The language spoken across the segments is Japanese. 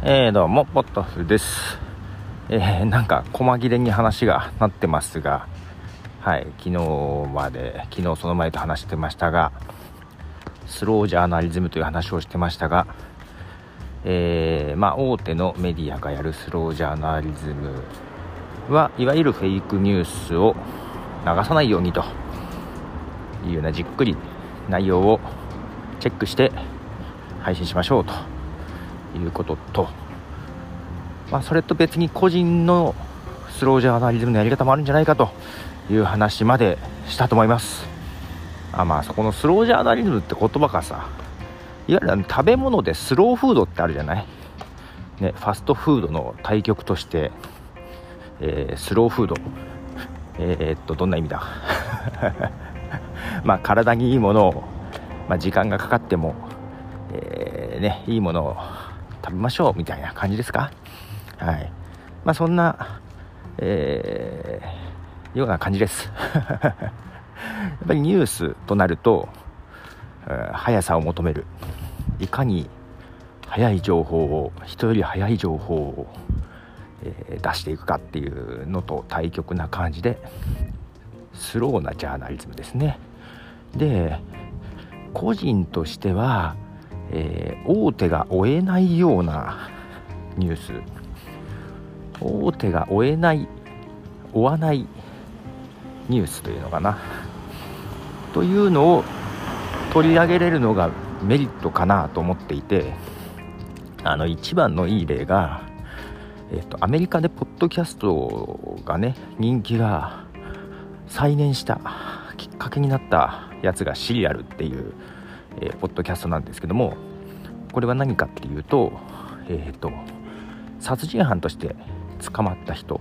えー、どうも、ポットフです。えー、なんか、細切れに話がなってますが、はい、昨日まで、昨日その前と話してましたが、スロージャーナリズムという話をしてましたが、えー、まあ、大手のメディアがやるスロージャーナリズムは、いわゆるフェイクニュースを流さないようにというようなじっくり内容をチェックして配信しましょうということと、まあ、それと別に個人のスロージャーナリズムのやり方もあるんじゃないかという話までしたと思います。あまあそこのスロージャーナリズムって言葉がさいわゆる食べ物でスローフードってあるじゃない？ねファストフードの対極として、えー、スローフード。えー、っとどんな意味だ？まあ体にいいものを、まあ、時間がかかっても、えー、ね、いいものを食べましょうみたいな感じですか？はい。まあそんな、えー、ような感じです。やっぱりニュースとなると、速さを求める。いかに速い情報を人より速い情報を、えー、出していくかっていうのと対極な感じでスローなジャーナリズムですね。で個人としてはえー、大手が追えないようなニュース。大手が追えない追わないニュースというのかな。というのを取り上げれるのがメリットかなと思っていてあの一番のいい例が、えーと、アメリカでポッドキャストがね人気が再燃したきっかけになったやつがシリアルっていうえー、ポッドキャストなんですけどもこれは何かっていうと,、えーと、殺人犯として捕まった人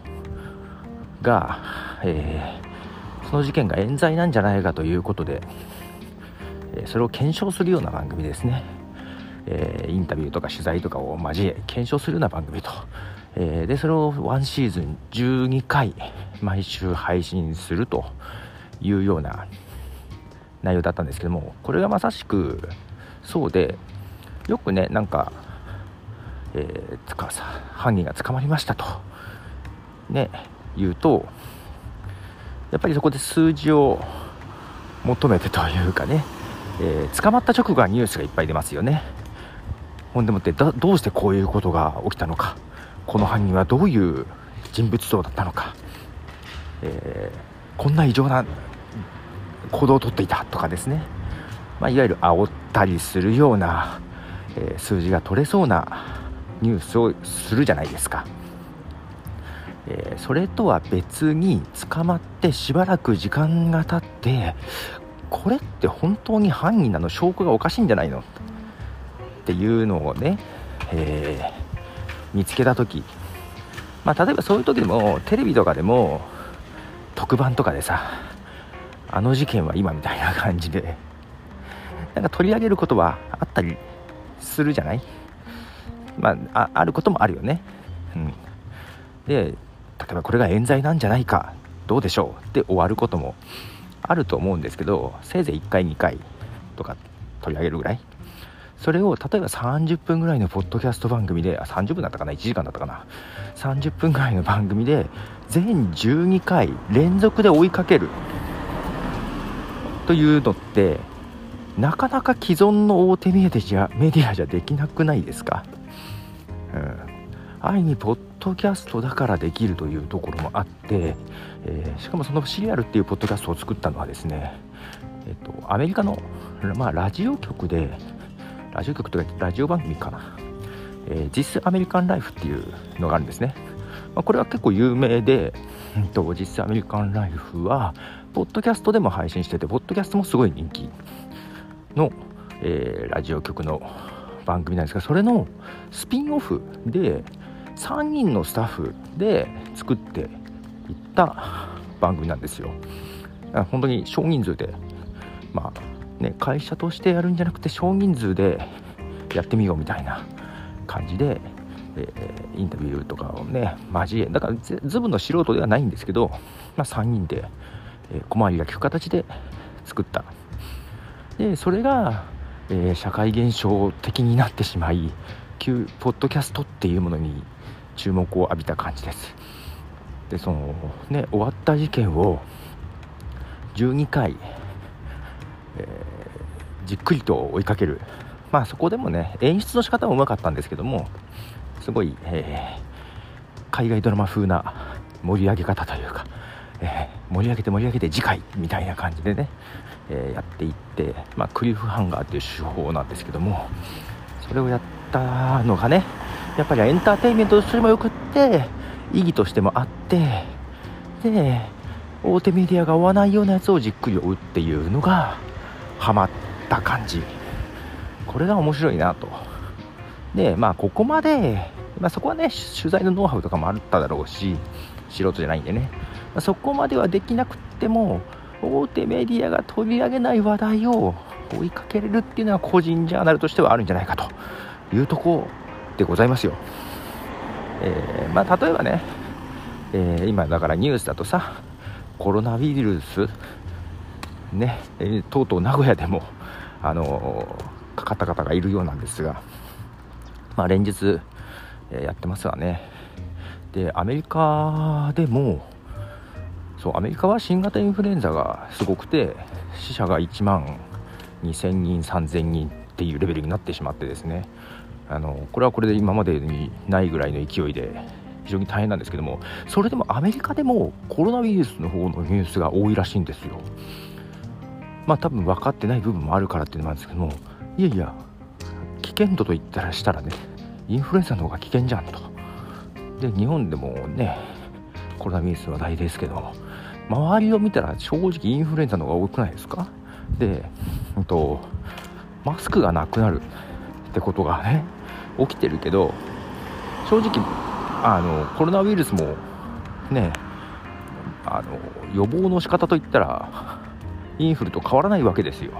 が、えー、その事件が冤罪なんじゃないかということで、え、それを検証するような番組ですね、えー、インタビューとか取材とかを交え検証するような番組と、えでそれを1シーズン12回毎週配信するというような内容だったんですけどもこれがまさしくそうでよくねなんか、えー、つかさ犯人が捕まりましたとね言うとやっぱりそこで数字を求めてというかね、えー、捕まった直後はニュースがいっぱい出ますよね。ほんでもってどうしてこういうことが起きたのかこの犯人はどういう人物像だったのか、えー、こんな異常な行動をとっていたとかですね、まあ、いわゆる煽ったりするような、えー、数字が取れそうなニュースをするじゃないですか、えー、それとは別に捕まってしばらく時間が経ってこれって本当に犯人なの？証拠がおかしいんじゃないの？っていうのをね、えー、見つけた時。まあ、例えばそういう時でもテレビとかでも特番とかでさあの事件は今みたいな感じで。なんか取り上げることはあったりするじゃない？まああることもあるよね。うん。で例えばこれが冤罪なんじゃないかどうでしょうで終わることもあると思うんですけどせいぜい1回2回とか取り上げるぐらい？それを例えば30分ぐらいのポッドキャスト番組であ30分だったかな？1時間だったかな？30分ぐらいの番組で全12回連続で追いかける。というのってなかなか既存の大手メディアメディアじゃできなくないですか、うん、愛にポッドキャストだからできるというところもあって、えー、しかもそのシリアルっていうポッドキャストを作ったのはですね、えっと、アメリカの、まあ、ラジオ局でラジオ局というかラジオ番組か。な、えー、実アメリカンライフっていうのがあるんですね、まあ、これは結構有名で、うん、と実アメリカンライフはポッドキャストでも配信してて、ポッドキャストもすごい人気の、えー、ラジオ局の番組なんですが、それのスピンオフで3人のスタッフで作っていった番組なんですよ。本当に少人数で、まあね、会社としてやるんじゃなくて少人数でやってみようみたいな感じで、えー、インタビューとかをね交えだからズブの素人ではないんですけど、まあ、3人でえ小回りが利く形で作った。でそれが、え、社会現象的になってしまい旧ポッドキャストっていうものに注目を浴びた感じです。でそのね終わった事件を12回、えー、じっくりと追いかける。まあそこでもね演出の仕方もうまかったんですけどもすごい、えー、海外ドラマ風な盛り上げ方というか、えー、盛り上げて盛り上げて次回みたいな感じでね、えー、やっていって、まあ、クリフハンガーっていう手法なんですけどもそれをやったのがねやっぱりエンターテインメントとしてもよくって意義としてもあってで大手メディアが追わないようなやつをじっくり追うっていうのがハマった感じ。これが面白いなと。でまあここまで、まあ、そこはね取材のノウハウとかもあっただろうし素人じゃないんでね、そこまではできなくても大手メディアが取り上げない話題を追いかけれるっていうのは個人ジャーナルとしてはあるんじゃないかというとこでございますよ、えー、まあ、例えばね、えー、今だからニュースだとさコロナウイルスね、えー、とうとう名古屋でもあのかかった方がいるようなんですがまあ、連日、えやってますわね。でアメリカでもそうアメリカは新型インフルエンザがすごくて死者が1万2000人3000人っていうレベルになってしまってですね。あのこれはこれで今までにないぐらいの勢いで非常に大変なんですけどもそれでもアメリカでもコロナウイルスの方のニュースが多いらしいんですよ。まあ多分分かってない部分もあるからっていうのもあるんですけどもいやいや危険度と言ったらしたらねインフルエンザの方が危険じゃんと。で日本でもねコロナウイルス話題ですけど周りを見たら正直インフルエンザの方が多くないですか？で、うんと、マスクがなくなるってことがね起きてるけど正直あのコロナウイルスもねあの予防の仕方といったらインフルと変わらないわけですよ。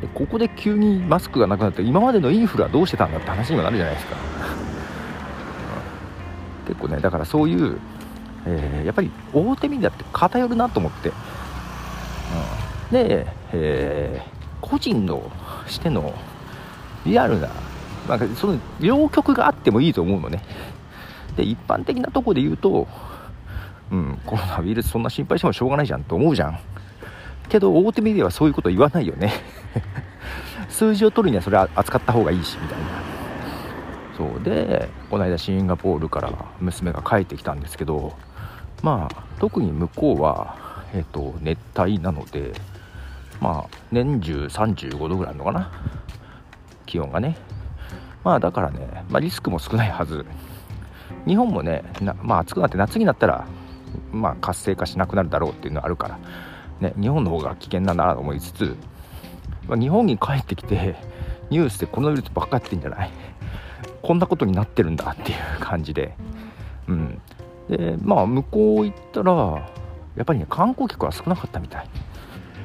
でここで急にマスクがなくなって今までのインフルはどうしてたんだって話にもなるじゃないですか、結構ねだからそういう、えー、やっぱり大手メディアって偏るなと思って、うん、で、えー、個人のしてのリアルななんかその両極があってもいいと思うのね。で一般的なとこで言うとうん、コロナウイルスそんな心配してもしょうがないじゃんと思うじゃん。けど大手メディアはそういうこと言わないよね。数字を取るにはそれは扱った方がいいしみたいな。そう。でこの間シンガポールから娘が帰ってきたんですけどまあ特に向こうは、えーと、熱帯なのでまあ年中35度ぐらいのかな。気温がね。まあだからね、まあ、リスクも少ないはず。日本もねまあ暑くなって夏になったらまあ活性化しなくなるだろうっていうのはあるからね、日本の方が危険なんだなと思いつつ、まあ、日本に帰ってきてニュースでこのウイルスばっかやってんじゃない？こんなことになってるんだっていう感じで、うん、でまあ向こう行ったらやっぱりね観光客は少なかったみたい、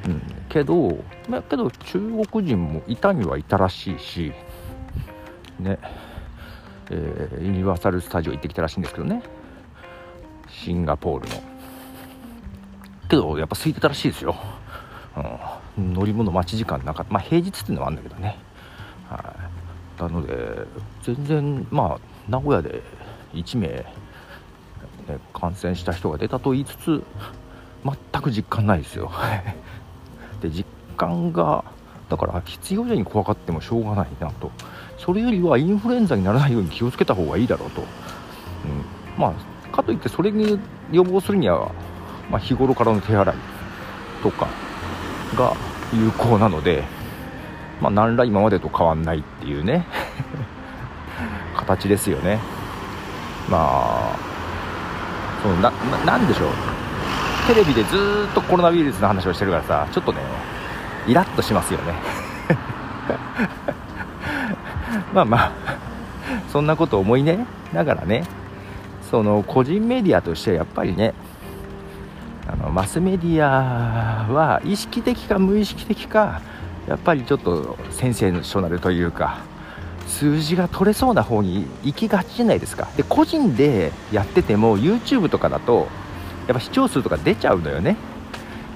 うん、けど、ま、けど中国人もいたにはいたらしいしね。えー、ユニバーサル・スタジオ行ってきたらしいんですけどね。シンガポールの。けどやっぱ空いてたらしいですよ、うん、乗り物待ち時間なかった。まあ平日っていうのはあるんだけどね。はい。なので全然まあ名古屋で1名、ね、感染した人が出たと言いつつ全く実感ないですよ。で実感がだから必要以上に怖がってもしょうがないなと。それよりはインフルエンザにならないように気をつけた方がいいだろうと、うん、まあかといってそれに予防するにはまあ、日頃からの手洗いとかが有効なので、まあ、何ら今までと変わんないっていうね。形ですよね。まあそのななんでしょう。テレビでずっとコロナウイルスの話をしてるからさちょっとねイラッとしますよね。まあまあそんなこと思いねながらね。その個人メディアとしてやっぱりねあのマスメディアは意識的か無意識的かやっぱりちょっとセンセーショナルというか数字が取れそうな方に行きがちじゃないですか。で個人でやってても YouTube とかだとやっぱ視聴数とか出ちゃうのよね。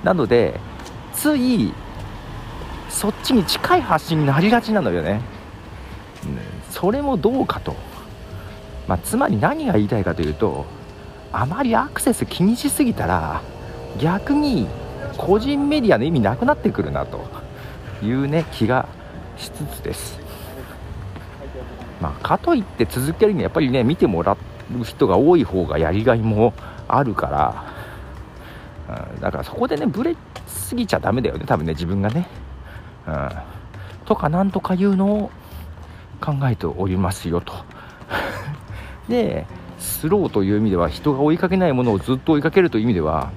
なのでついそっちに近い発信になりがちなのよね、うん、それもどうかと、まあ、つまり何が言いたいかというとあまりアクセス気にしすぎたら逆に個人メディアの意味なくなってくるなというね気がしつつです。まあ、かといって続けるにはやっぱりね見てもらう人が多い方がやりがいもあるから、うん、だからそこでねブレすぎちゃダメだよね多分ね自分がね、うん、とかなんとかいうのを考えておりますよと。でスローという意味では人が追いかけないものをずっと追いかけるという意味では、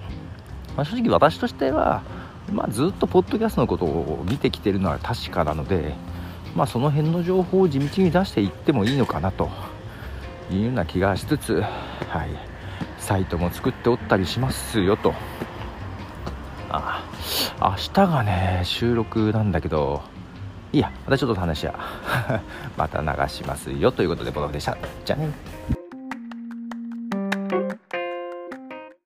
まあ、正直私としては、まあ、ずっとポッドキャストのことを見てきてるのは確かなので、まあ、その辺の情報を地道に出していってもいいのかなというような気がしつつ、はい、サイトも作っておったりしますよと。あ明日がね収録なんだけど。いいやまたちょっと話や また流しますよということでボロでした。じゃあね。